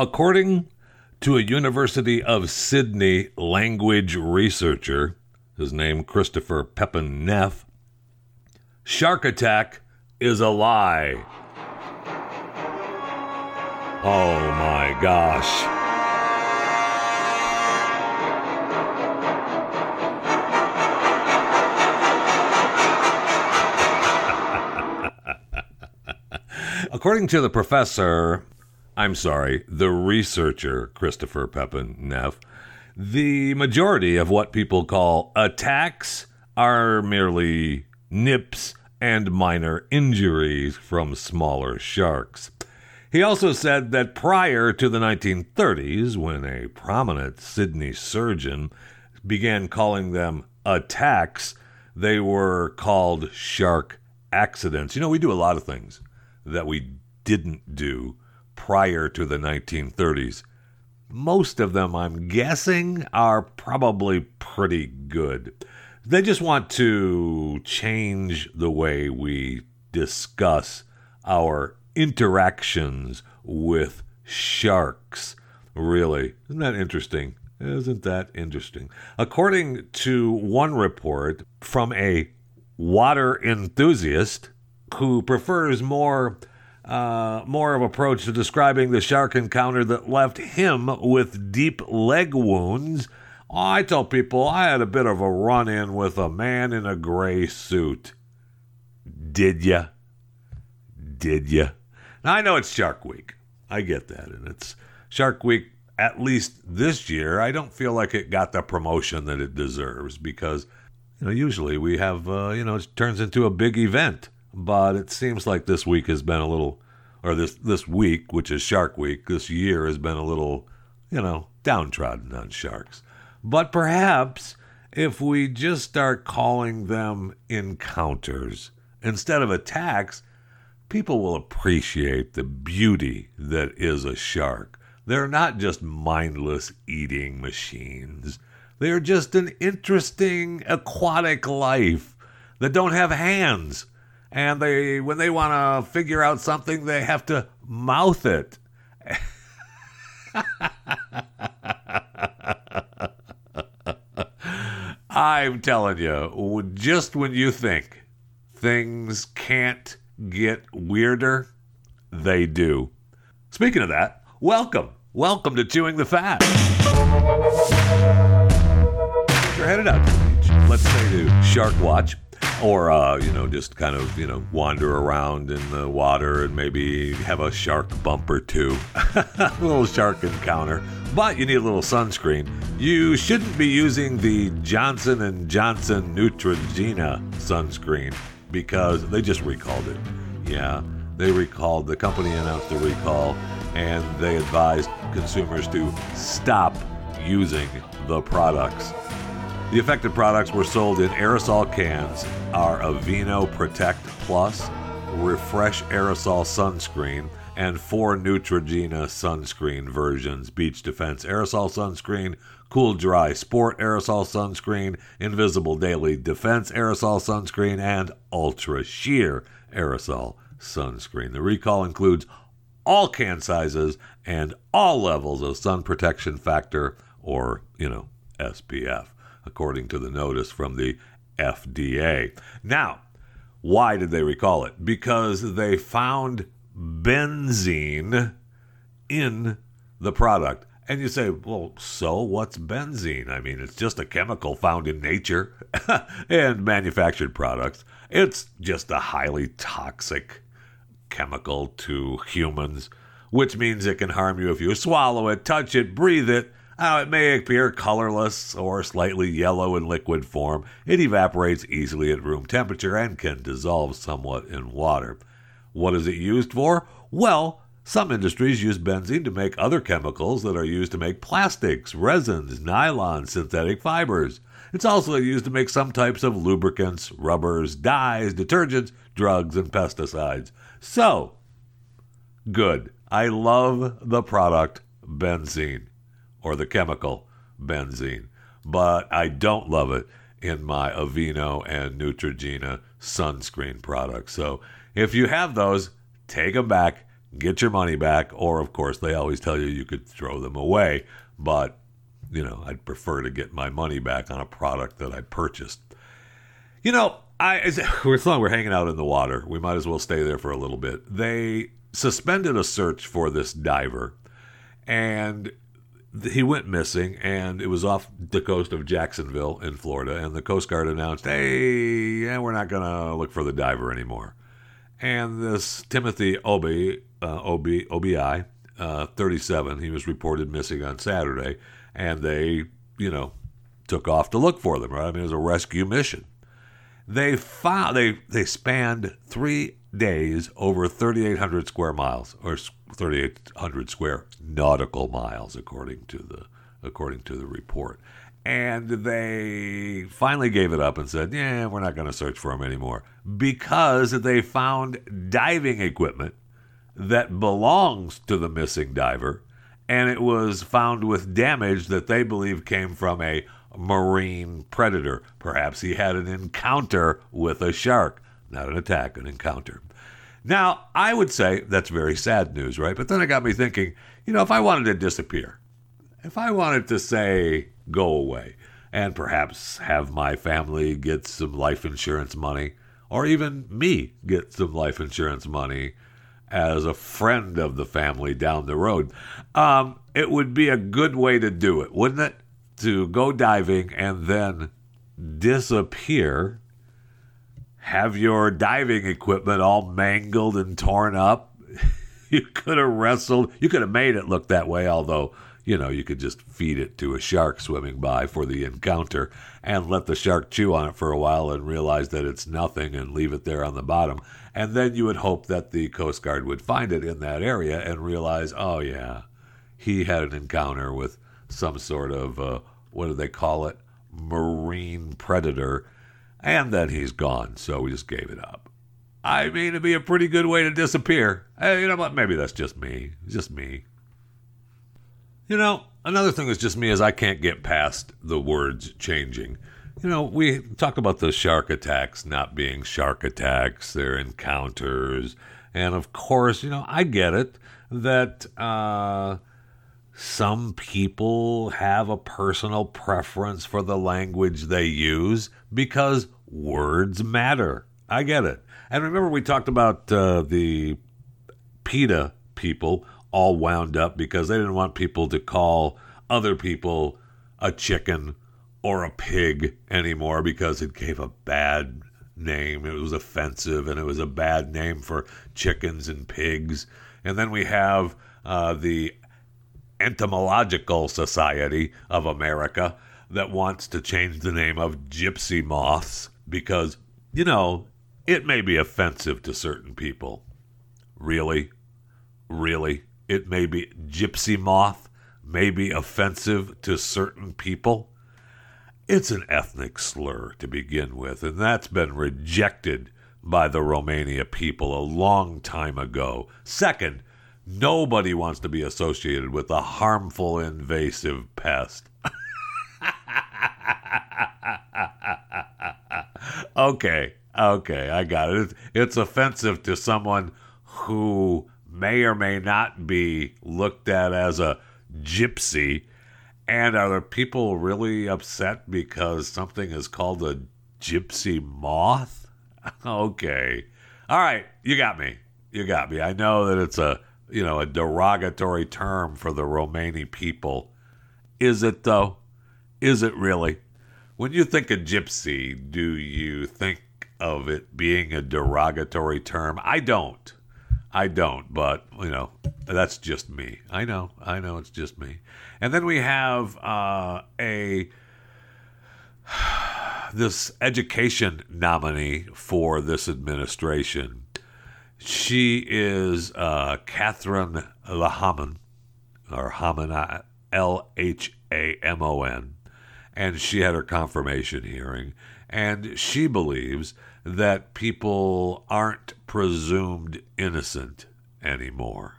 According to a University of Sydney language researcher, his name Christopher Pepin Neff, shark attack is a lie. Oh my gosh. According to the professor, I'm sorry, the researcher, Christopher Pepin Neff, the majority of what people call attacks are merely nips and minor injuries from smaller sharks. He also said that prior to the 1930s, when a prominent Sydney surgeon began calling them attacks, they were called shark accidents. You know, we do a lot of things that we didn't do prior to the 1930s. Most of them, I'm guessing, are probably pretty good. They just want to change the way we discuss our interactions with sharks. Really, isn't that interesting? Isn't that interesting? According to one report from a water enthusiast who prefers more uh, more of approach to describing the shark encounter that left him with deep leg wounds. I tell people I had a bit of a run in with a man in a gray suit. Did ya? Did ya? Now, I know it's Shark Week. I get that. And it's Shark Week, at least this year. I don't feel like it got the promotion that it deserves because, you know, usually we have, uh, you know, it turns into a big event but it seems like this week has been a little, or this this week, which is Shark Week, this year has been a little, you know, downtrodden on sharks. But perhaps if we just start calling them encounters instead of attacks, people will appreciate the beauty that is a shark. They're not just mindless eating machines. They're just an interesting aquatic life that don't have hands and they when they want to figure out something they have to mouth it. I'm telling you just when you think things can't get weirder they do. Speaking of that welcome welcome to chewing the fat. You're headed out to the beach. Let's say to shark watch or uh, you know just kind of you know wander around in the water and maybe have a shark bump or two. A little shark encounter. But you need a little sunscreen. You shouldn't be using the johnson and johnson neutrogena sunscreen because they just recalled it. Yeah they recalled the company announced a recall and they advised consumers to stop using the products the affected products were sold in aerosol cans are Aveeno Protect Plus, Refresh Aerosol Sunscreen, and four Neutrogena sunscreen versions Beach Defense Aerosol Sunscreen, Cool Dry Sport Aerosol Sunscreen, Invisible Daily Defense Aerosol Sunscreen, and Ultra Sheer Aerosol Sunscreen. The recall includes all can sizes and all levels of sun protection factor or, you know, SPF according to the notice from the FDA. Now, why did they recall it? Because they found benzene in the product. And you say, well, so what's benzene? I mean, it's just a chemical found in nature and manufactured products. It's just a highly toxic chemical to humans, which means it can harm you if you swallow it, touch it, breathe it, now, it may appear colorless or slightly yellow in liquid form. It evaporates easily at room temperature and can dissolve somewhat in water. What is it used for? Well, some industries use benzene to make other chemicals that are used to make plastics, resins, nylon, synthetic fibers. It's also used to make some types of lubricants, rubbers, dyes, detergents, drugs, and pesticides. So, good. I love the product benzene or the chemical benzene, but I don't love it in my Aveeno and Neutrogena sunscreen products. So if you have those, take them back, get your money back, or of course, they always tell you you could throw them away, but you know, I'd prefer to get my money back on a product that I purchased. You know, I as long we're hanging out in the water, we might as well stay there for a little bit. They suspended a search for this diver, and he went missing, and it was off the coast of Jacksonville in Florida. And the Coast Guard announced, "Hey, yeah, we're not gonna look for the diver anymore." And this Timothy Obi, uh, Obi, Obi, uh, 37, he was reported missing on Saturday, and they, you know, took off to look for them. Right? I mean, it was a rescue mission. They found they they spanned three days over 3,800 square miles, or 3,800 square nautical miles, according to the according to the report. And they finally gave it up and said, "Yeah, we're not going to search for him anymore," because they found diving equipment that belongs to the missing diver, and it was found with damage that they believe came from a marine predator. Perhaps he had an encounter with a shark, not an attack, an encounter. Now, I would say that's very sad news, right? But then it got me thinking, you know, if I wanted to disappear, if I wanted to say go away, and perhaps have my family get some life insurance money, or even me get some life insurance money as a friend of the family down the road, um, it would be a good way to do it, wouldn't it? To go diving and then disappear have your diving equipment all mangled and torn up. you could have wrestled. You could have made it look that way, although, you know, you could just feed it to a shark swimming by for the encounter and let the shark chew on it for a while and realize that it's nothing and leave it there on the bottom. And then you would hope that the Coast Guard would find it in that area and realize, oh, yeah, he had an encounter with some sort of, uh, what do they call it? Marine predator and then he's gone, so we just gave it up. I mean, it'd be a pretty good way to disappear. Hey, you know what? Maybe that's just me. just me. You know, another thing that's just me is I can't get past the words changing. You know, we talk about the shark attacks not being shark attacks, they're encounters. And of course, you know, I get it that uh, some people have a personal preference for the language they use because words matter. I get it. And remember, we talked about uh, the PETA people all wound up because they didn't want people to call other people a chicken or a pig anymore because it gave a bad name. It was offensive and it was a bad name for chickens and pigs. And then we have uh, the Entomological Society of America that wants to change the name of gypsy moths because, you know, it may be offensive to certain people. Really? Really? It may be gypsy moth may be offensive to certain people. It's an ethnic slur to begin with, and that's been rejected by the Romania people a long time ago. Second, Nobody wants to be associated with a harmful invasive pest. okay, okay, I got it. It's offensive to someone who may or may not be looked at as a gypsy. And are the people really upset because something is called a gypsy moth? okay. All right, you got me. You got me. I know that it's a you know, a derogatory term for the Romani people. Is it though? Is it really? When you think of gypsy, do you think of it being a derogatory term? I don't. I don't, but you know, that's just me. I know, I know, it's just me. And then we have uh, a this education nominee for this administration she is uh, Catherine Lahamon, or Hamon, uh, L H A M O N, and she had her confirmation hearing, and she believes that people aren't presumed innocent anymore.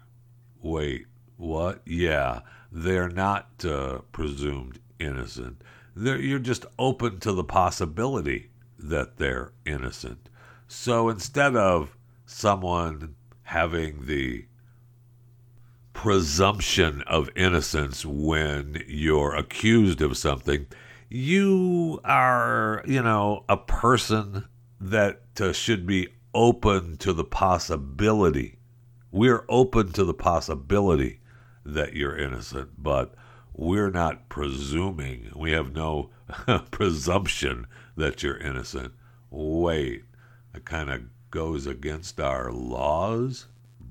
Wait, what? Yeah, they're not uh, presumed innocent. They're, you're just open to the possibility that they're innocent. So instead of someone having the presumption of innocence when you're accused of something. You are, you know, a person that uh, should be open to the possibility. We're open to the possibility that you're innocent, but we're not presuming. We have no presumption that you're innocent. Wait, it kind of goes against our laws.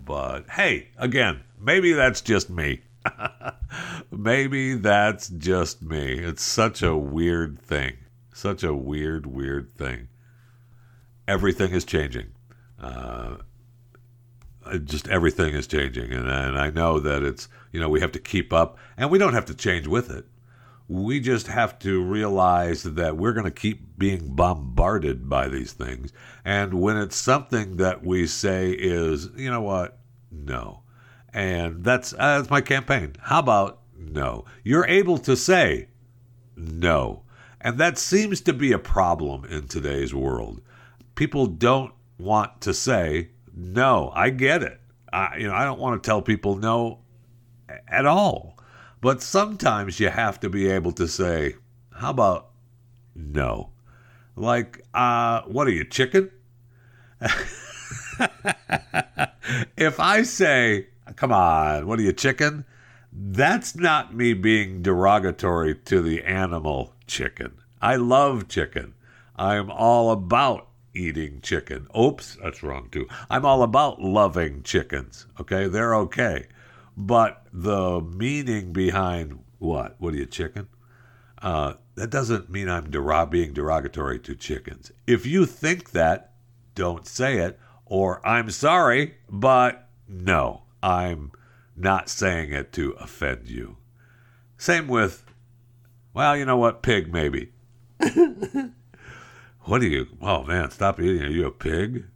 But hey, again, maybe that's just me. maybe that's just me. It's such a weird thing. Such a weird, weird thing. Everything is changing. Uh, just everything is changing. And, and I know that it's, you know, we have to keep up and we don't have to change with it. We just have to realize that we're going to keep being bombarded by these things. And when it's something that we say is, you know what, no. And that's, uh, that's my campaign. How about no? You're able to say no. And that seems to be a problem in today's world. People don't want to say no. I get it. I, you know, I don't want to tell people no at all. But sometimes you have to be able to say, how about no? Like, uh, what are you, chicken? if I say, come on, what are you, chicken? That's not me being derogatory to the animal chicken. I love chicken. I'm all about eating chicken. Oops, that's wrong too. I'm all about loving chickens. Okay, they're okay. But the meaning behind what? What are you, chicken? Uh, that doesn't mean I'm being derogatory to chickens. If you think that, don't say it. Or I'm sorry, but no, I'm not saying it to offend you. Same with, well, you know what, pig maybe. what are you? Oh man, stop eating. Are you a pig?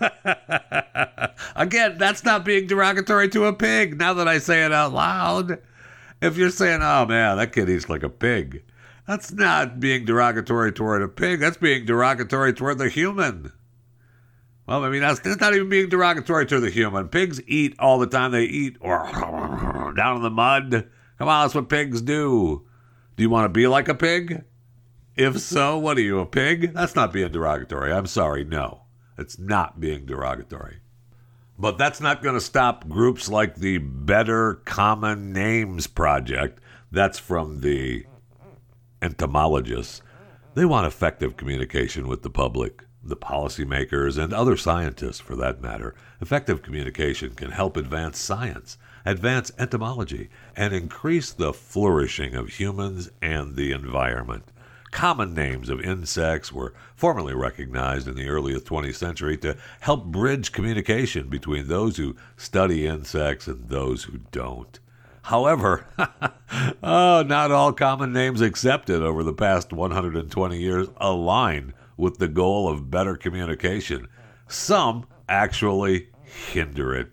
Again, that's not being derogatory to a pig now that I say it out loud. If you're saying, oh man, that kid eats like a pig, that's not being derogatory toward a pig. That's being derogatory toward the human. Well, I mean, that's, that's not even being derogatory to the human. Pigs eat all the time. They eat or down in the mud. Come on, that's what pigs do. Do you want to be like a pig? If so, what are you, a pig? That's not being derogatory. I'm sorry, no. It's not being derogatory. But that's not going to stop groups like the Better Common Names Project. That's from the entomologists. They want effective communication with the public, the policymakers, and other scientists for that matter. Effective communication can help advance science, advance entomology, and increase the flourishing of humans and the environment. Common names of insects were formally recognized in the early 20th century to help bridge communication between those who study insects and those who don't. However, oh, not all common names accepted over the past 120 years align with the goal of better communication. Some actually hinder it.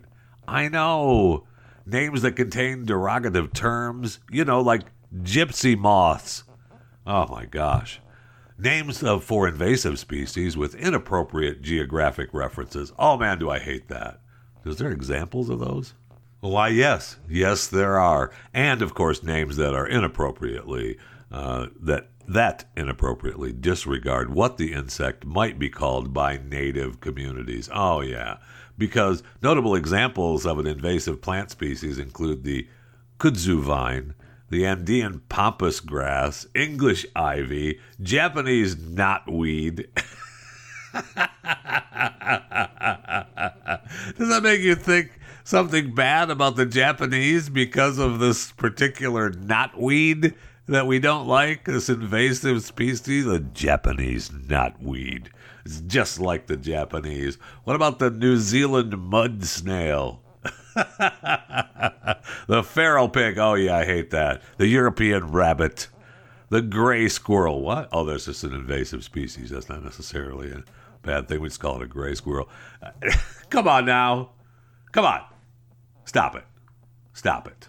I know. Names that contain derogative terms, you know, like gypsy moths Oh my gosh. Names of for invasive species with inappropriate geographic references. Oh man, do I hate that. Is there examples of those? Why, yes. Yes, there are. And of course, names that are inappropriately, uh, that that inappropriately disregard what the insect might be called by native communities. Oh, yeah. Because notable examples of an invasive plant species include the kudzu vine, the Andean pampas grass, English ivy, Japanese knotweed. Does that make you think something bad about the Japanese because of this particular knotweed that we don't like? This invasive species, the Japanese knotweed. It's just like the Japanese. What about the New Zealand mud snail? the feral pig. Oh, yeah, I hate that. The European rabbit. The gray squirrel. What? Oh, that's just an invasive species. That's not necessarily a bad thing. We just call it a gray squirrel. Come on now. Come on. Stop it. Stop it.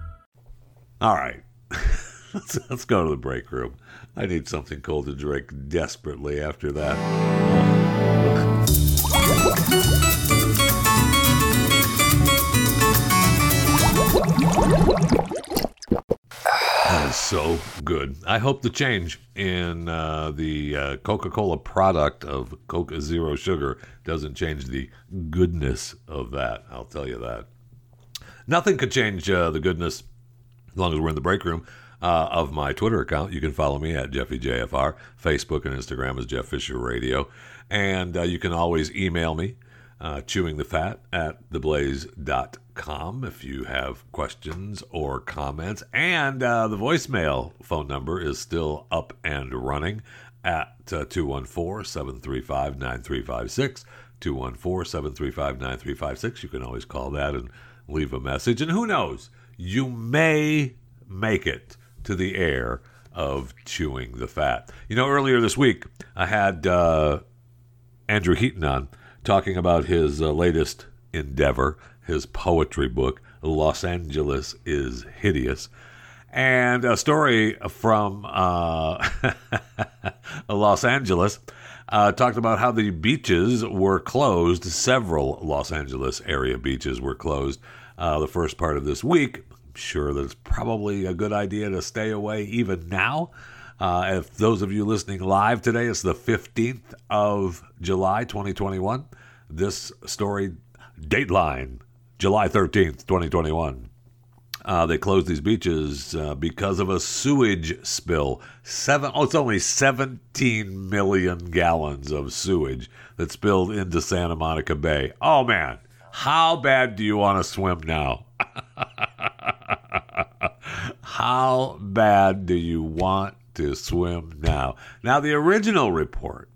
All right. let's, let's go to the break room. I need something cold to drink desperately after that. That is so good. I hope the change in uh, the uh, Coca Cola product of Coca Zero Sugar doesn't change the goodness of that. I'll tell you that. Nothing could change uh, the goodness as long as we're in the break room uh, of my Twitter account. You can follow me at JeffyJFR. Facebook and Instagram is Jeff Fisher Radio. And uh, you can always email me, uh, chewing the fat at theblaze.com if you have questions or comments. And uh, the voicemail phone number is still up and running at uh, 214 735 9356. 214 735 9356. You can always call that and leave a message. And who knows? You may make it to the air of chewing the fat. You know, earlier this week, I had uh, Andrew Heaton on talking about his uh, latest endeavor, his poetry book, Los Angeles is Hideous. And a story from uh, Los Angeles uh, talked about how the beaches were closed. Several Los Angeles area beaches were closed uh, the first part of this week sure that it's probably a good idea to stay away even now. Uh, if those of you listening live today, it's the 15th of July, 2021. This story, Dateline, July 13th, 2021. Uh, they closed these beaches uh, because of a sewage spill. Seven, oh, it's only 17 million gallons of sewage that spilled into Santa Monica Bay. Oh, man, how bad do you want to swim now? How bad do you want to swim now? Now, the original report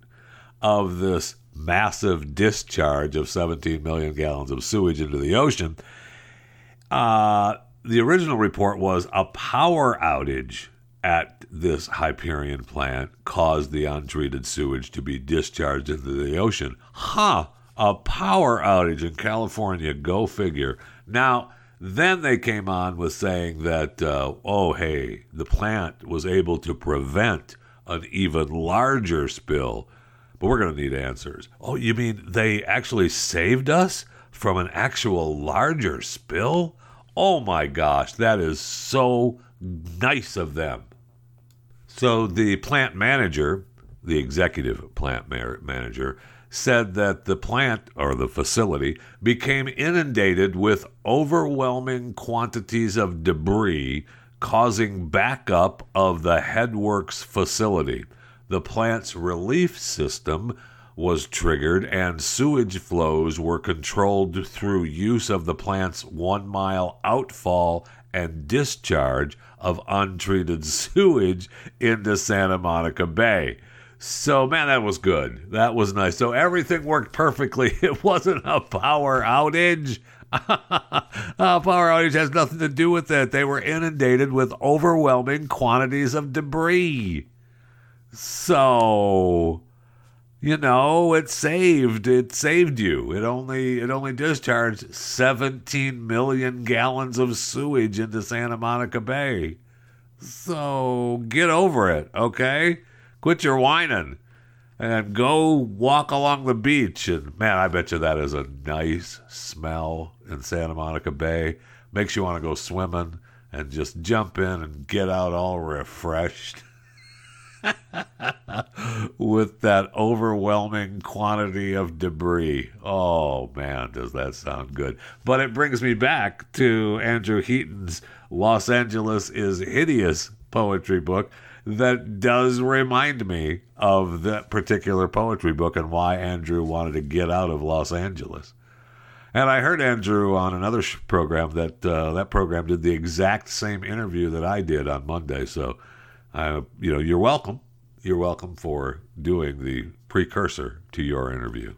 of this massive discharge of 17 million gallons of sewage into the ocean, uh, the original report was a power outage at this Hyperion plant caused the untreated sewage to be discharged into the ocean. Huh, a power outage in California, go figure. Now, then they came on with saying that, uh, oh, hey, the plant was able to prevent an even larger spill. But we're going to need answers. Oh, you mean they actually saved us from an actual larger spill? Oh my gosh, that is so nice of them. So the plant manager, the executive plant manager, said that the plant or the facility became inundated with overwhelming quantities of debris, causing backup of the headworks facility. The plant's relief system was triggered and sewage flows were controlled through use of the plant's one mile outfall and discharge of untreated sewage into Santa Monica Bay. So, man, that was good. That was nice. So, everything worked perfectly. It wasn't a power outage. a power outage has nothing to do with it. They were inundated with overwhelming quantities of debris. So, you know, it saved it saved you. It only it only discharged 17 million gallons of sewage into Santa Monica Bay. So, get over it, okay? Quit your whining and go walk along the beach. And man, I bet you that is a nice smell in Santa Monica Bay. Makes you want to go swimming and just jump in and get out all refreshed. with that overwhelming quantity of debris. Oh man, does that sound good? But it brings me back to Andrew Heaton's Los Angeles is Hideous poetry book that does remind me of that particular poetry book and why Andrew wanted to get out of Los Angeles. And I heard Andrew on another program that uh, that program did the exact same interview that I did on Monday. So, uh, you know, you're welcome. You're welcome for doing the precursor to your interview.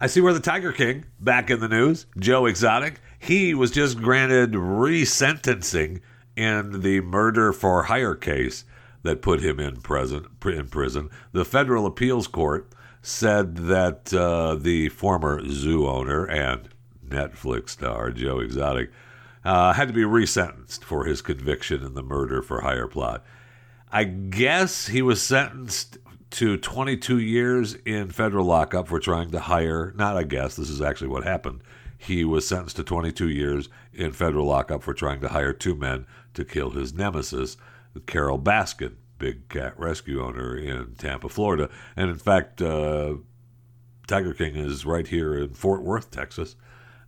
I see where the Tiger King back in the news. Joe Exotic. He was just granted resentencing in the murder for hire case that put him in prison. In prison, the federal appeals court said that uh, the former zoo owner and Netflix star Joe Exotic uh, had to be resentenced for his conviction in the murder for hire plot. I guess he was sentenced to 22 years in federal lockup for trying to hire. Not I guess this is actually what happened. He was sentenced to 22 years in federal lockup for trying to hire two men to kill his nemesis, Carole Baskin, big cat rescue owner in Tampa, Florida. And in fact, uh, Tiger King is right here in Fort Worth, Texas,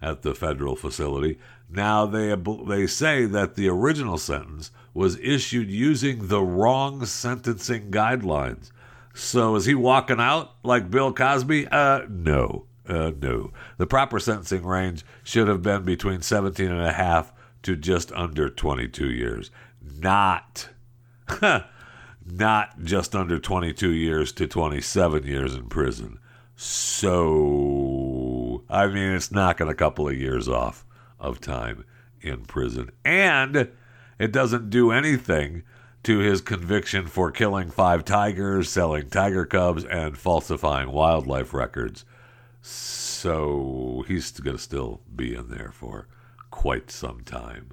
at the federal facility. Now they they say that the original sentence was issued using the wrong sentencing guidelines. So is he walking out like Bill Cosby? Uh, no, uh, no. The proper sentencing range should have been between 17 and a half to just under 22 years. Not, not just under 22 years to 27 years in prison. So, I mean, it's knocking a couple of years off of time in prison. And it doesn't do anything to his conviction for killing five tigers, selling tiger cubs, and falsifying wildlife records. So he's going to still be in there for quite some time.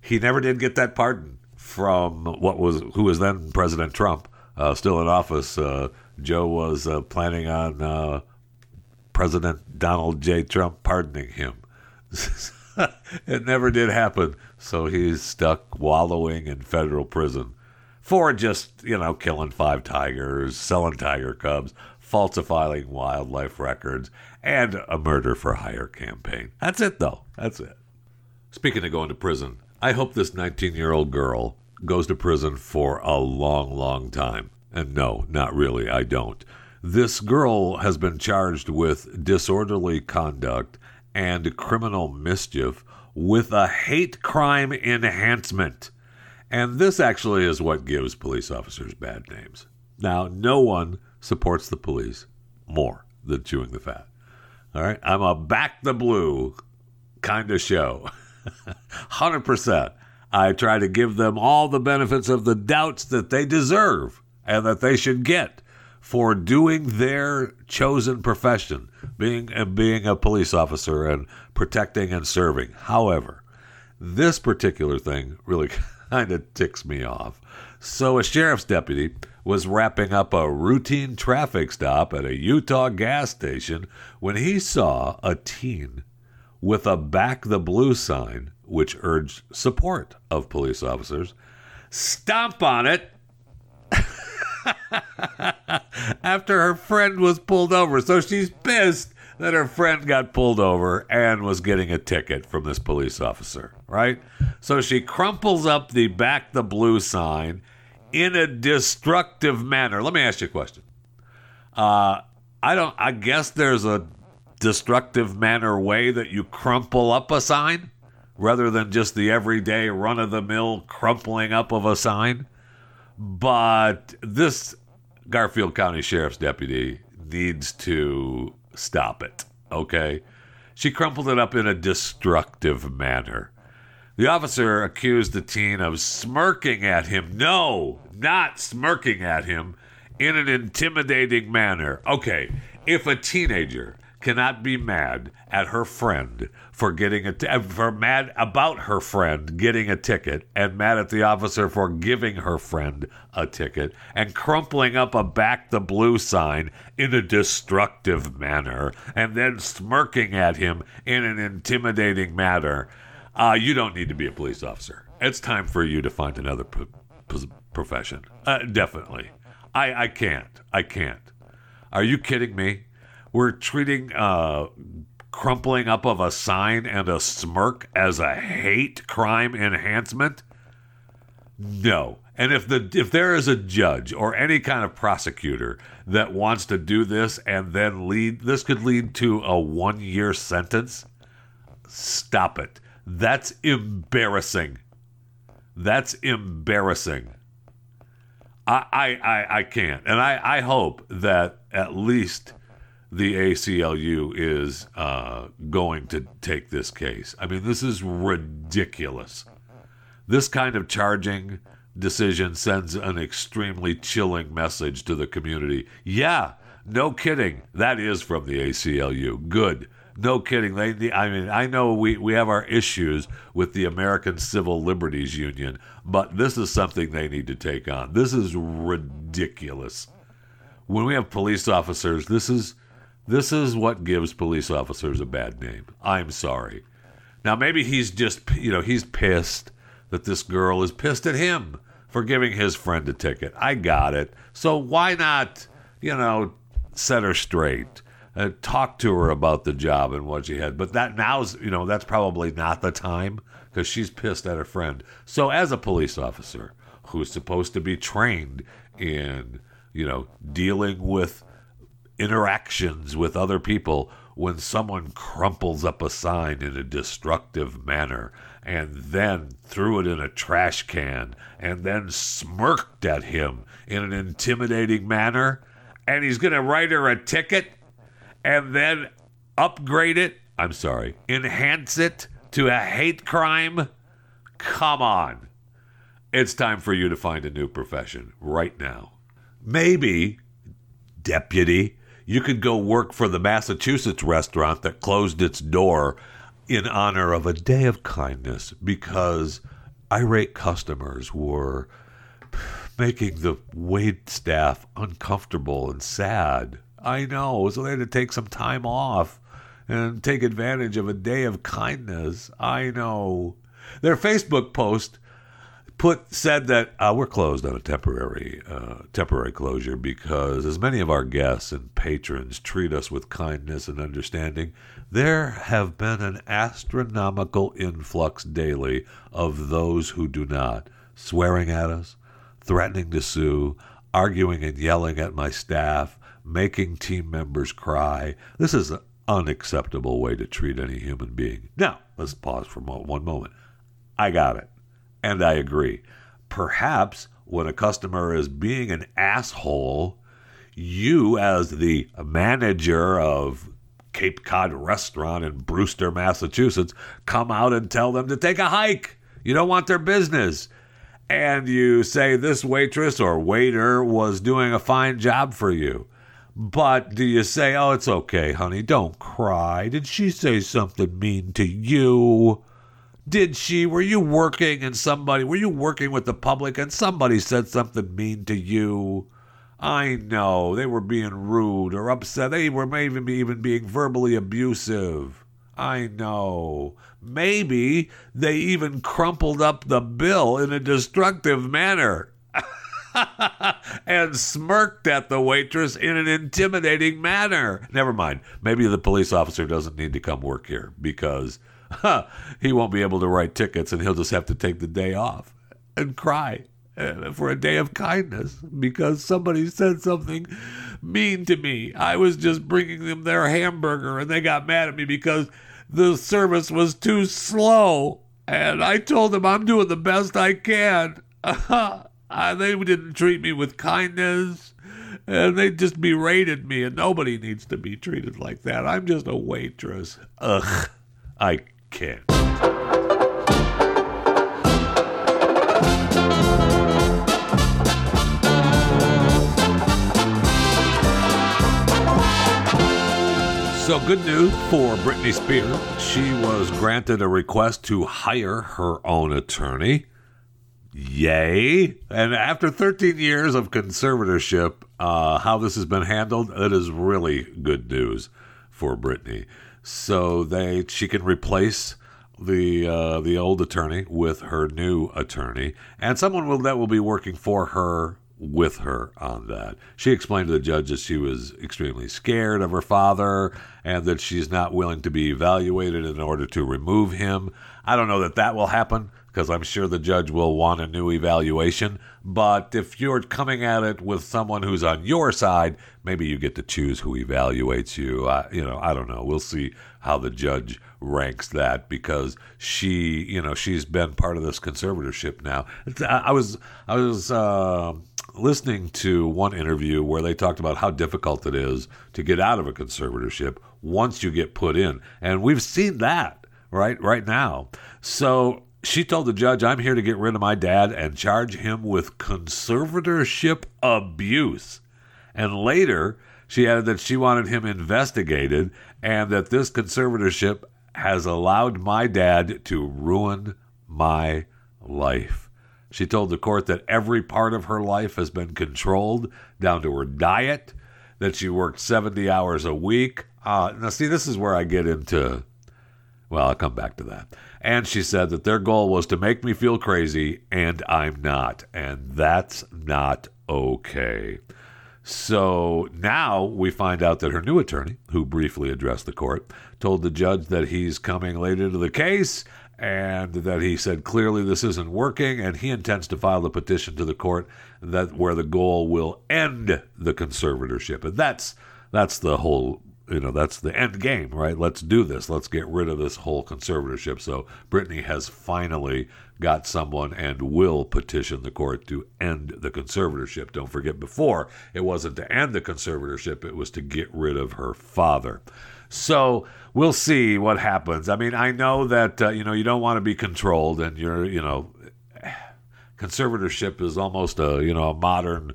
He never did get that pardon from what was who was then President Trump, uh, still in office. Uh, Joe was uh, planning on uh, President Donald J. Trump pardoning him. it never did happen, so he's stuck wallowing in federal prison for just, you know, killing five tigers, selling tiger cubs, falsifying wildlife records, and a murder for hire campaign. That's it, though. That's it. Speaking of going to prison, I hope this 19 year old girl goes to prison for a long, long time. And no, not really, I don't. This girl has been charged with disorderly conduct and criminal mischief with a hate crime enhancement. And this actually is what gives police officers bad names. Now, no one supports the police more than chewing the fat. All right. I'm a back the blue kind of show. 100%. I try to give them all the benefits of the doubts that they deserve and that they should get for doing their chosen profession, being and being a police officer and protecting and serving. However, this particular thing really kind of ticks me off. So, a sheriff's deputy was wrapping up a routine traffic stop at a Utah gas station when he saw a teen with a Back the Blue sign which urged support of police officers stomp on it after her friend was pulled over. So she's pissed that her friend got pulled over and was getting a ticket from this police officer, right? So she crumples up the back the blue sign in a destructive manner. Let me ask you a question. Uh, I don't. I guess there's a destructive manner way that you crumple up a sign rather than just the everyday run of the mill crumpling up of a sign. But this Garfield County Sheriff's deputy needs to stop it, okay? She crumpled it up in a destructive manner. The officer accused the teen of smirking at him. No, not smirking at him in an intimidating manner. Okay, if a teenager cannot be mad at her friend for getting a t- uh, for mad about her friend getting a ticket and mad at the officer for giving her friend a ticket and crumpling up a back the blue sign in a destructive manner and then smirking at him in an intimidating manner. Uh, you don't need to be a police officer. It's time for you to find another p- p- profession. Uh, definitely. I, I can't. I can't. Are you kidding me we're treating uh, crumpling up of a sign and a smirk as a hate crime enhancement. No. And if the if there is a judge or any kind of prosecutor that wants to do this and then lead this could lead to a 1 year sentence, stop it. That's embarrassing. That's embarrassing. I I I, I can't. And I I hope that at least the ACLU is uh, going to take this case. I mean, this is ridiculous. This kind of charging decision sends an extremely chilling message to the community. Yeah, no kidding. That is from the ACLU. Good. No kidding. They, I mean, I know we, we have our issues with the American Civil Liberties Union, but this is something they need to take on. This is ridiculous. When we have police officers, this is this is what gives police officers a bad name. I'm sorry. Now maybe he's just you know he's pissed that this girl is pissed at him for giving his friend a ticket. I got it. So why not, you know, set her straight? Uh, talk to her about the job and what she had. But that now's, you know, that's probably not the time because she's pissed at her friend. So as a police officer who's supposed to be trained in, you know, dealing with interactions with other people when someone crumples up a sign in a destructive manner and then threw it in a trash can and then smirked at him in an intimidating manner and he's going to write her a ticket and then upgrade it i'm sorry enhance it to a hate crime? Come on. It's time for you to find a new profession right now. Maybe deputy you could go work for the massachusetts restaurant that closed its door in honor of a day of kindness because irate customers were making the wait staff uncomfortable and sad. I know, so they had to take some time off and take advantage of a day of kindness. I know. Their Facebook post put said that uh, we're closed on a temporary uh, temporary closure because as many of our guests and patrons treat us with kindness and understanding, there have been an astronomical influx daily of those who do not, swearing at us, threatening to sue, arguing and yelling at my staff, making team members cry. This is an unacceptable way to treat any human being. Now, let's pause for one moment. I got it. And I agree. Perhaps when a customer is being an asshole, you, as the manager of Cape Cod Restaurant in Brewster, Massachusetts, come out and tell them to take a hike. You don't want their business. And you say this waitress or waiter was doing a fine job for you. But do you say, oh, it's okay, honey, don't cry? Did she say something mean to you? Did she? Were you working and somebody, were you working with the public and somebody said something mean to you? I know they were being rude or upset. They were maybe even being verbally abusive. I know. Maybe they even crumpled up the bill in a destructive manner and smirked at the waitress in an intimidating manner. Never mind. Maybe the police officer doesn't need to come work here because he won't be able to write tickets and he'll just have to take the day off and cry for a day of kindness because somebody said something mean to me. I was just bringing them their hamburger and they got mad at me because the service was too slow. And I told them I'm doing the best I can. they didn't treat me with kindness and they just berated me, and nobody needs to be treated like that. I'm just a waitress. Ugh, I can't. So, good news for Britney Spears. She was granted a request to hire her own attorney. Yay. And after 13 years of conservatorship, uh, how this has been handled, it is really good news for Britney so they she can replace the uh, the old attorney with her new attorney, and someone will that will be working for her with her on that. She explained to the judge that she was extremely scared of her father and that she's not willing to be evaluated in order to remove him. I don't know that that will happen because I'm sure the judge will want a new evaluation. But if you're coming at it with someone who's on your side, maybe you get to choose who evaluates you. You know, I don't know. We'll see how the judge ranks that because she, you know, she's been part of this conservatorship now. I, I was, I was. Uh, listening to one interview where they talked about how difficult it is to get out of a conservatorship once you get put in. And we've seen that right right now. So she told the judge, I'm here to get rid of my dad and charge him with conservatorship abuse. And later, she added that she wanted him investigated and that this conservatorship has allowed my dad to ruin my life. She told the court that every part of her life has been controlled down to her diet, that she worked 70 hours a week. Uh, now, see, this is where I get into, well, I'll come back to that. And she said that their goal was to make me feel crazy, and I'm not. And that's not okay. So now we find out that her new attorney, who briefly addressed the court, told the judge that he's coming late into the case and that he said clearly this isn't working and he intends to file the petition to the court that where the goal will end the conservatorship and that's that's the whole you know that's the end game right? Let's do this. Let's get rid of this whole conservatorship. So Britney has finally got someone and will petition the court to end the conservatorship. Don't forget before it wasn't to end the conservatorship. It was to get rid of her father. So we'll see what happens. I mean, I know that uh, you know you don't want to be controlled, and you're you know, conservatorship is almost a you know a modern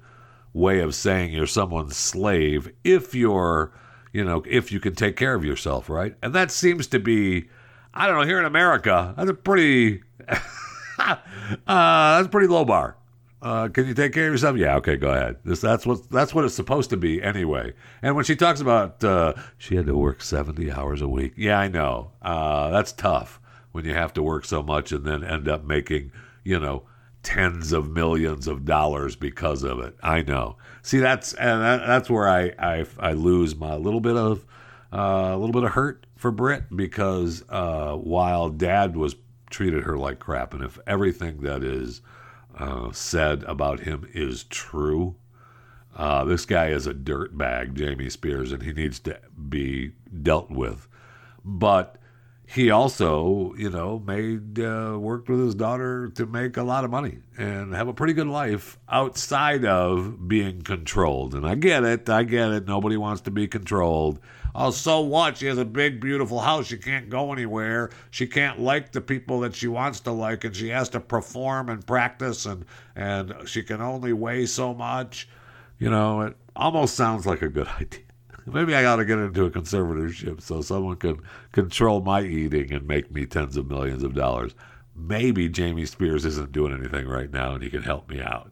way of saying you're someone's slave. If you're you know if you can take care of yourself, right? And that seems to be, I don't know, here in America, that's a pretty. uh, that's pretty low bar. Uh, can you take care of yourself? Yeah, okay, go ahead. This, that's what that's what it's supposed to be anyway. And when she talks about uh, she had to work seventy hours a week, yeah, I know uh, that's tough when you have to work so much and then end up making you know tens of millions of dollars because of it. I know. See, that's and that, that's where I, I I lose my little bit of uh, a little bit of hurt for Brit because uh, while Dad was treated her like crap, and if everything that is uh, said about him is true. Uh, this guy is a dirtbag, Jamie Spears, and he needs to be dealt with. But he also, you know, made uh, worked with his daughter to make a lot of money and have a pretty good life outside of being controlled. And I get it, I get it. Nobody wants to be controlled. Oh, so what? She has a big, beautiful house. She can't go anywhere. She can't like the people that she wants to like, and she has to perform and practice, and and she can only weigh so much. You know, it almost sounds like a good idea. Maybe I ought to get into a conservatorship so someone can control my eating and make me tens of millions of dollars. Maybe Jamie Spears isn't doing anything right now, and he can help me out.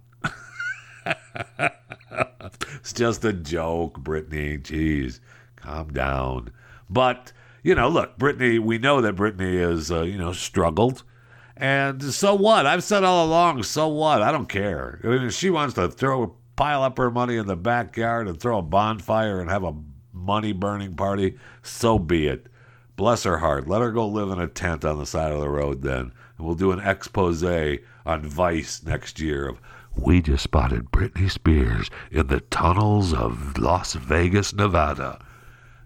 it's just a joke, Britney. Jeez calm down. But, you know, look, Britney, we know that Britney has, uh, you know, struggled. And so what? I've said all along, so what? I don't care. I mean, if she wants to throw, pile up her money in the backyard and throw a bonfire and have a money burning party, so be it. Bless her heart. Let her go live in a tent on the side of the road then. And we'll do an expose on Vice next year of we just spotted Britney Spears in the tunnels of Las Vegas, Nevada.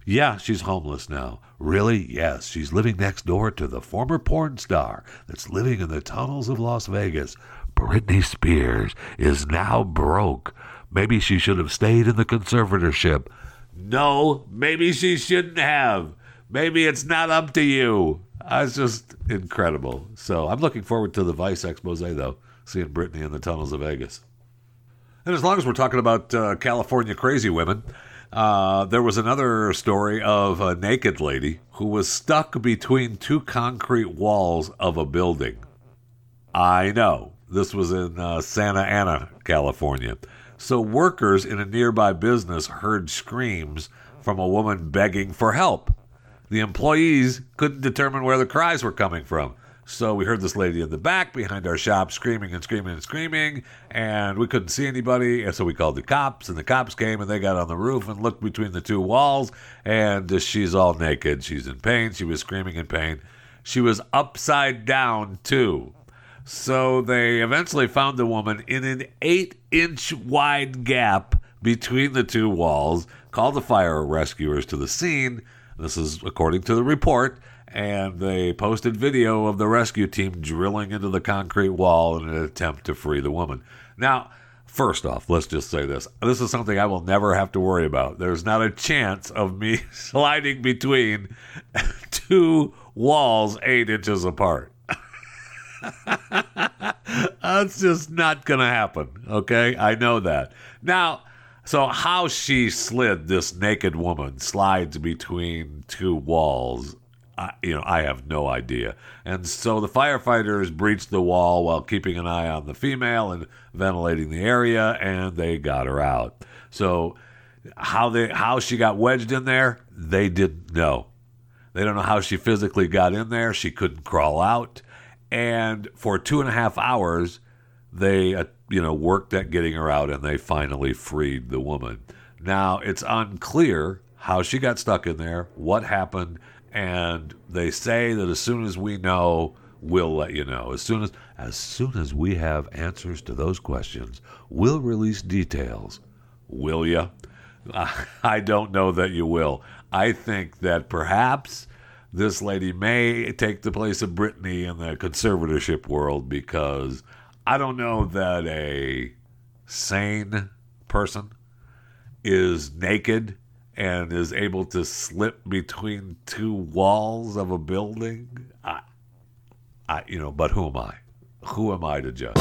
Yeah, she's homeless now. Really? Yes, she's living next door to the former porn star that's living in the tunnels of Las Vegas. Britney Spears is now broke. Maybe she should have stayed in the conservatorship. No, maybe she shouldn't have. Maybe it's not up to you. Uh, it's just incredible. So I'm looking forward to the Vice expose, though, seeing Britney in the tunnels of Vegas. And as long as we're talking about uh, California crazy women, uh, there was another story of a naked lady who was stuck between two concrete walls of a building. I know. This was in uh, Santa Ana, California. So, workers in a nearby business heard screams from a woman begging for help. The employees couldn't determine where the cries were coming from. So we heard this lady in the back behind our shop screaming and screaming and screaming, and we couldn't see anybody. And so we called the cops, and the cops came and they got on the roof and looked between the two walls. And she's all naked. She's in pain. She was screaming in pain. She was upside down, too. So they eventually found the woman in an eight inch wide gap between the two walls, called the fire rescuers to the scene. This is according to the report. And they posted video of the rescue team drilling into the concrete wall in an attempt to free the woman. Now, First off, let's just say this. This is something I will never have to worry about. There's not a chance of me sliding between two walls eight inches apart. That's just not going to happen. Okay. I know that. Now, so how she slid this naked woman slides between two walls I, you know, I have no idea. And so the firefighters breached the wall while keeping an eye on the female and ventilating the area, and they got her out. So how they how she got wedged in there, they didn't know. They don't know how she physically got in there. She couldn't crawl out, and for two and a half hours, they uh, you know worked at getting her out, and they finally freed the woman. Now it's unclear how she got stuck in there, what happened and they say that as soon as we know, we'll let you know. As soon as as soon as we have answers to those questions, we'll release details. Will you? I don't know that you will. I think that perhaps this lady may take the place of Britney in the conservatorship world because I don't know that a sane person is naked and is able to slip between two walls of a building. I, I, you know, but who am I? Who am I to judge?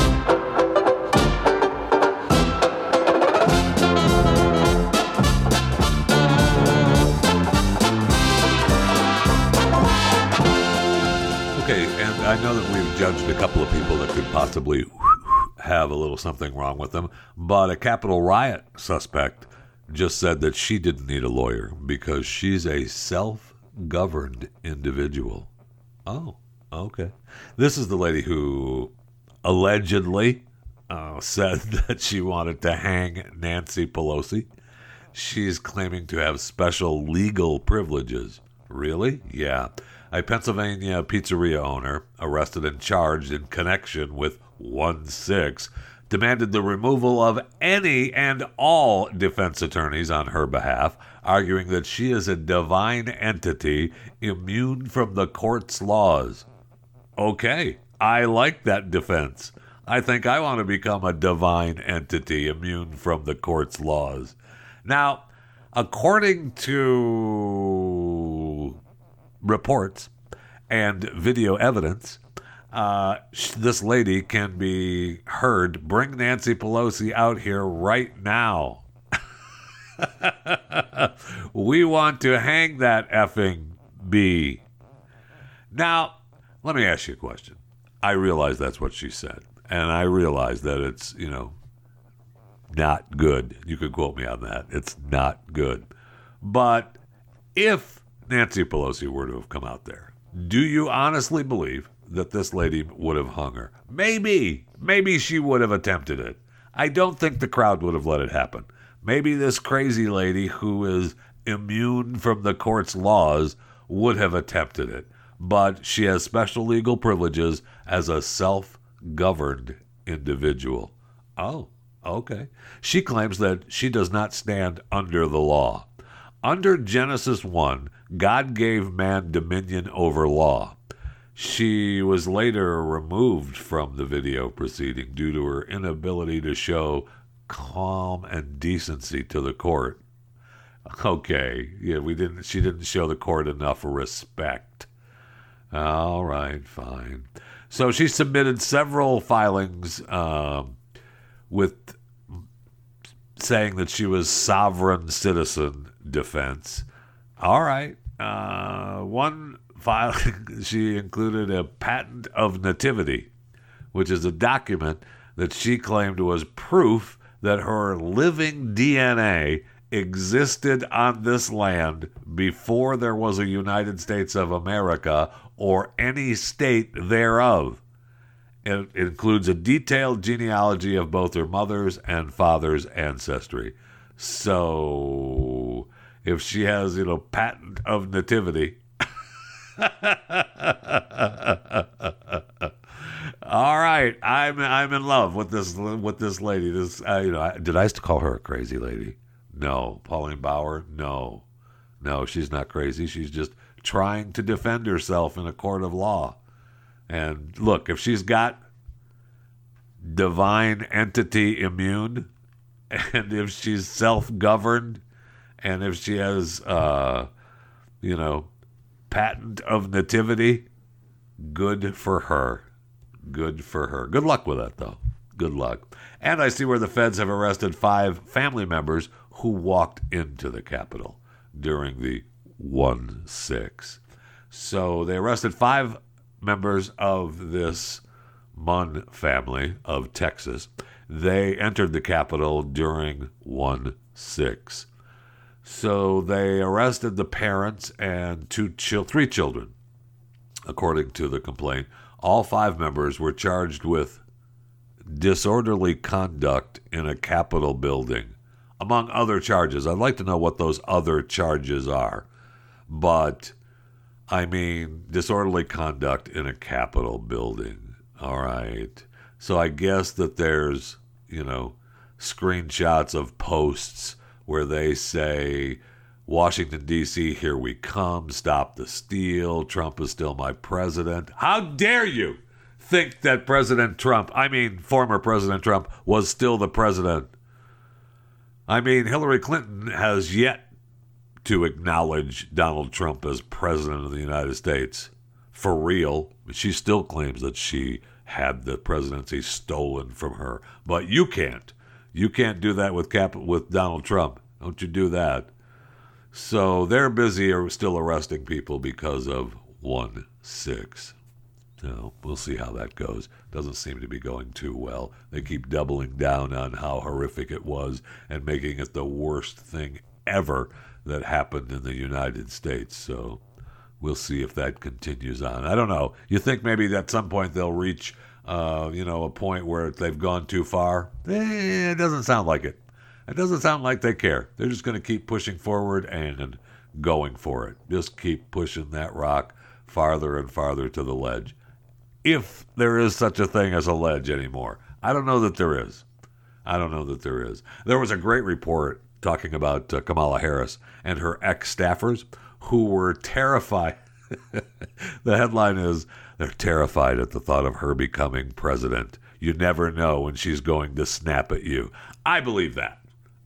I know that we've judged a couple of people that could possibly have a little something wrong with them, but a Capitol riot suspect just said that she didn't need a lawyer because she's a self governed individual. Oh, okay. This is the lady who allegedly uh, said that she wanted to hang Nancy Pelosi. She's claiming to have special legal privileges. Really? Yeah. A Pennsylvania pizzeria owner arrested and charged in connection with 1 6 demanded the removal of any and all defense attorneys on her behalf, arguing that she is a divine entity immune from the court's laws. Okay, I like that defense. I think I want to become a divine entity immune from the court's laws. Now, according to reports and video evidence, uh, this lady can be heard. Bring Nancy Pelosi out here right now. we want to hang that effing bee. Now, let me ask you a question. I realize that's what she said, and I realize that it's, you know, not good. You could quote me on that. It's not good. But if Nancy Pelosi were to have come out there, do you honestly believe that this lady would have hung her. Maybe, maybe she would have attempted it. I don't think the crowd would have let it happen. Maybe this crazy lady who is immune from the court's laws would have attempted it, but she has special legal privileges as a self governed individual. Oh, okay. She claims that she does not stand under the law. Under Genesis 1, God gave man dominion over law. She was later removed from the video proceeding due to her inability to show calm and decency to the court. Okay, yeah, we didn't. She didn't show the court enough respect. All right, fine. So she submitted several filings um, with saying that she was sovereign citizen defense. All right. Uh, one filing, she included a patent of nativity, which is a document that she claimed was proof that her living DNA existed on this land before there was a United States of America or any state thereof. It includes a detailed genealogy of both her mother's and father's ancestry. So, if she has, you know, patent of nativity, All right, I'm I'm in love with this with this lady. This uh, you know, I, did I used to call her a crazy lady? No, Pauline Bauer. No, no, she's not crazy. She's just trying to defend herself in a court of law. And look, if she's got divine entity immune, and if she's self-governed, and if she has, uh, you know, patent of nativity, good for her. Good for her. Good luck with that, though. Good luck. And I see where the feds have arrested five family members who walked into the Capitol during the 1 6. So they arrested five members of this Munn family of Texas. They entered the Capitol during 1 6. So they arrested the parents and two chil- three children, according to the complaint. All five members were charged with disorderly conduct in a Capitol building, among other charges. I'd like to know what those other charges are. But, I mean, disorderly conduct in a Capitol building. All right. So I guess that there's, you know, screenshots of posts where they say, Washington, D.C., here we come, stop the steal, Trump is still my president. How dare you think that President Trump, I mean, former President Trump, was still the president? I mean, Hillary Clinton has yet to acknowledge Donald Trump as president of the United States. For real, she still claims that she had the presidency stolen from her. But you can't. You can't do that with Cap- with Donald Trump. Don't you do that. So they're busy or still arresting people because of 1 6. So we'll see how that goes. Doesn't seem to be going too well. They keep doubling down on how horrific it was and making it the worst thing ever that happened in the United States. So we'll see if that continues on. I don't know. You think maybe at some point they'll reach, uh, you know, a point where they've gone too far? Eh, it doesn't sound like it. It doesn't sound like they care. They're just going to keep pushing forward and going for it. Just keep pushing that rock farther and farther to the ledge. If there is such a thing as a ledge anymore. I don't know that there is. I don't know that there is. There was a great report talking about uh, Kamala Harris and her ex staffers who were terrified. The headline is They're terrified at the thought of her becoming president. You never know when she's going to snap at you. I believe that.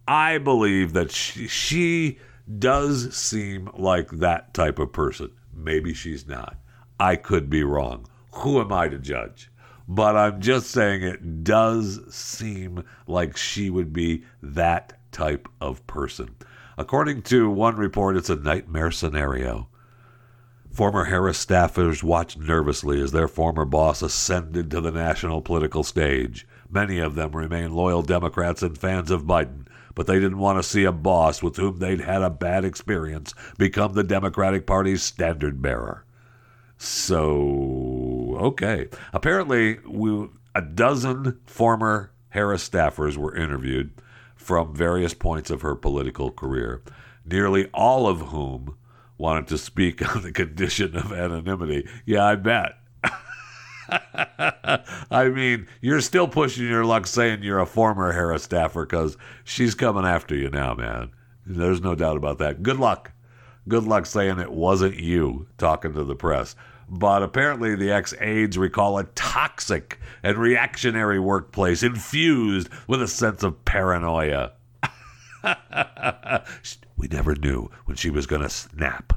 I believe that she, she does seem like that type of person. Maybe she's not. I could be wrong. Who am I to judge? But I'm just saying it does seem like she would be that type of person. According to one report, it's a nightmare scenario. Former Harris staffers watched nervously as their former boss ascended to the national political stage. Many of them remain loyal Democrats and fans of Biden, but they didn't want to see a boss with whom they'd had a bad experience become the Democratic Party's standard bearer. So, okay. Apparently, we, a dozen former Harris staffers were interviewed from various points of her political career, nearly all of whom wanted to speak on the condition of anonymity. Yeah, I bet. I mean, you're still pushing your luck saying you're a former Harris staffer because she's coming after you now, man. There's no doubt about that. Good luck. Good luck saying it wasn't you talking to the press. But apparently, the ex aides recall a toxic and reactionary workplace infused with a sense of paranoia. we never knew when she was going to snap.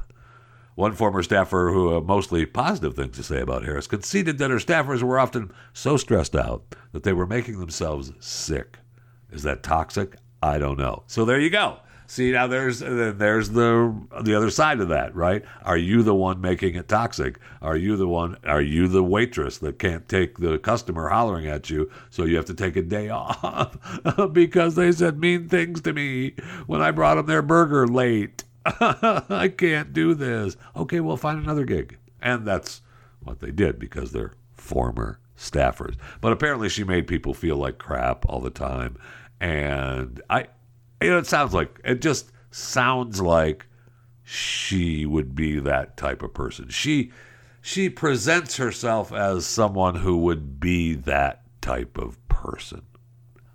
One former staffer who had mostly positive things to say about Harris conceded that her staffers were often so stressed out that they were making themselves sick. Is that toxic? I don't know. So there you go. See now there's there's the the other side of that, right? Are you the one making it toxic? Are you the one are you the waitress that can't take the customer hollering at you so you have to take a day off because they said mean things to me when I brought them their burger late? I can't do this. Okay, well find another gig. And that's what they did because they're former staffers. But apparently she made people feel like crap all the time and I you know, it sounds like it just sounds like she would be that type of person. She she presents herself as someone who would be that type of person.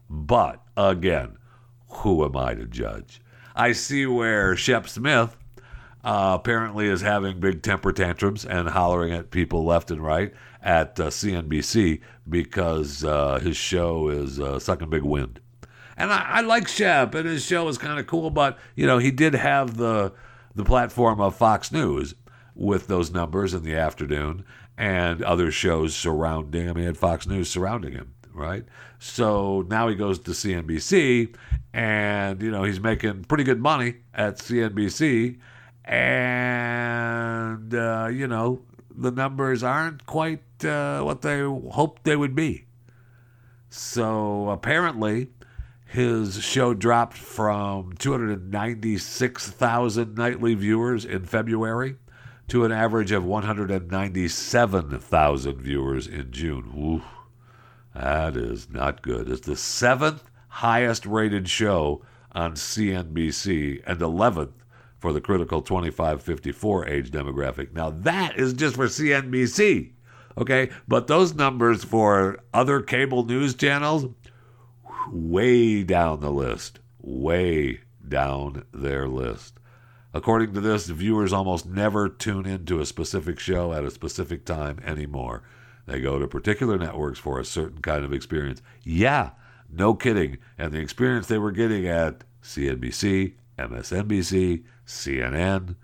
But again, who am I to judge? I see where Shep Smith uh, apparently is having big temper tantrums and hollering at people left and right at uh, CNBC because uh, his show is uh, sucking big wind. And I, I like Shep, and his show is kind of cool, but you know he did have the the platform of Fox News with those numbers in the afternoon and other shows surrounding him. He had Fox News surrounding him, right? So now he goes to CNBC, and you know he's making pretty good money at CNBC, and uh, you know the numbers aren't quite uh, what they hoped they would be. So apparently, his show dropped from 296,000 nightly viewers in February to an average of 197,000 viewers in June. Ooh, that is not good. It's the seventh highest rated show on CNBC and 11th for the critical 25 54 age demographic. Now, that is just for CNBC. Okay, but those numbers for other cable news channels, way down the list. Way down their list. According to this, viewers almost never tune into a specific show at a specific time anymore. They go to particular networks for a certain kind of experience. Yeah, no kidding. And the experience they were getting at CNBC, MSNBC, CNN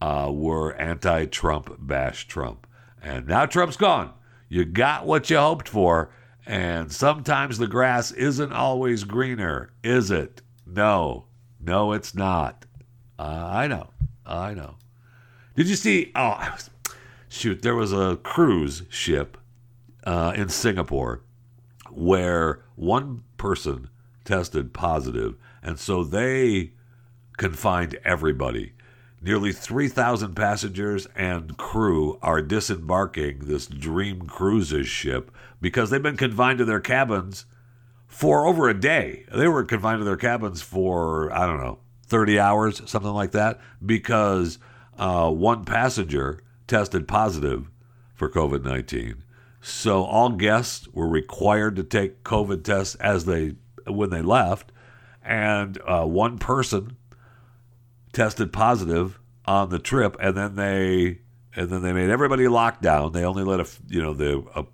uh, were anti Trump, bash Trump. And now Trump's gone. You got what you hoped for. And sometimes the grass isn't always greener, is it? No, no, it's not. Uh, I know. I know. Did you see? Oh, shoot. There was a cruise ship uh, in Singapore where one person tested positive, and so they confined everybody. Nearly 3,000 passengers and crew are disembarking this Dream Cruises ship because they've been confined to their cabins for over a day. They were confined to their cabins for, I don't know, 30 hours, something like that, because uh, one passenger tested positive for COVID 19. So all guests were required to take COVID tests as they when they left, and uh, one person tested positive on the trip, and then they and then they made everybody lock down. They only let a you know the a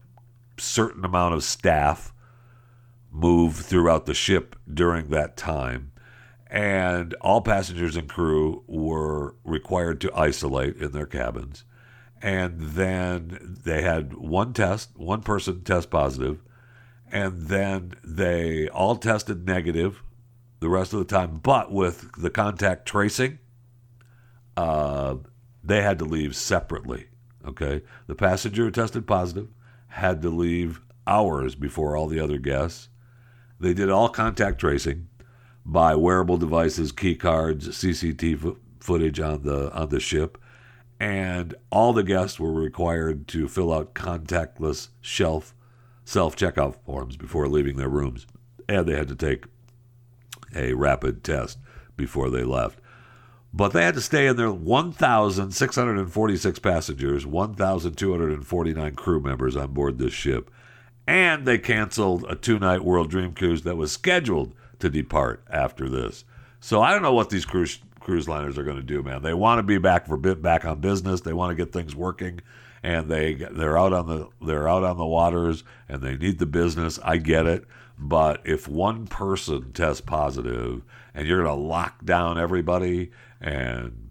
certain amount of staff move throughout the ship during that time, and all passengers and crew were required to isolate in their cabins. And then they had one test, one person test positive, and then they all tested negative the rest of the time. But with the contact tracing, uh, they had to leave separately. Okay, the passenger tested positive had to leave hours before all the other guests. They did all contact tracing by wearable devices, key cards, CCTV footage on the on the ship, and all the guests were required to fill out contactless shelf self checkout forms before leaving their rooms, and they had to take a rapid test before they left. But they had to stay in there 1,646 passengers, 1,249 crew members on board this ship. And they canceled a two night World Dream Cruise that was scheduled to depart after this. So I don't know what these cruise cruise liners are going to do, man. They want to be back for bit back on business. They want to get things working, and they they're out on the they're out on the waters, and they need the business. I get it, but if one person tests positive, and you're going to lock down everybody and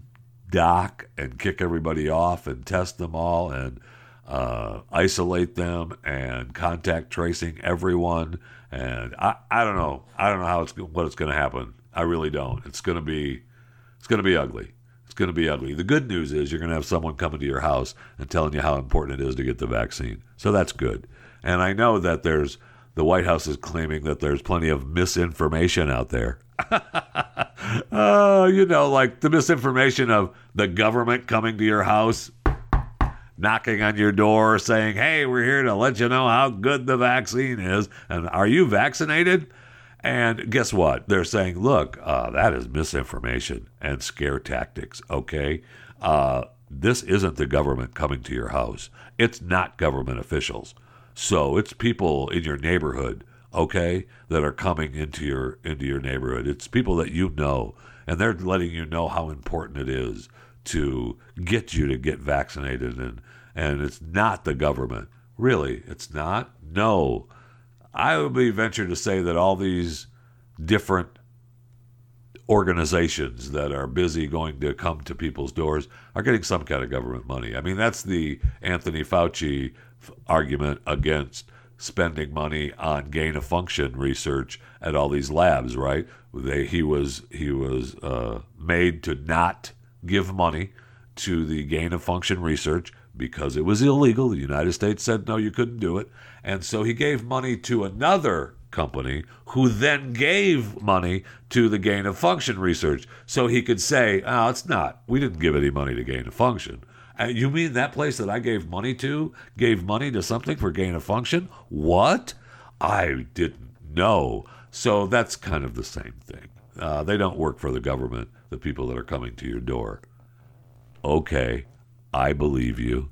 dock and kick everybody off and test them all and uh, isolate them and contact tracing everyone. And I, I don't know. I don't know how it's what it's going to happen. I really don't. It's going to be it's going to be ugly. It's going to be ugly. The good news is you're going to have someone coming to your house and telling you how important it is to get the vaccine. So that's good. And I know that there's the White House is claiming that there's plenty of misinformation out there. uh, you know, like the misinformation of the government coming to your house knocking on your door saying, Hey, we're here to let you know how good the vaccine is. And are you vaccinated? And guess what? They're saying, Look, uh, that is misinformation and scare tactics, okay? Uh, this isn't the government coming to your house. It's not government officials. So it's people in your neighborhood, okay, that are coming into your into your neighborhood. It's people that you know, and they're letting you know how important it is to get you to get vaccinated and and it's not the government. Really, it's not. No. I would be venture to say that all these different organizations that are busy going to come to people's doors are getting some kind of government money. I mean, that's the Anthony Fauci argument against spending money on gain of function research at all these labs, right? They, he was he was uh, made to not give money to the gain of function research because it was illegal. The United States said no, you couldn't do it, and so he gave money to another company who then gave money to the gain of function research so he could say, oh, it's not. We didn't give any money to gain of function. Uh, you mean that place that I gave money to gave money to something for gain of function? What? I didn't know. So that's kind of the same thing. Uh, they don't work for the government, the people that are coming to your door. Okay, I believe you.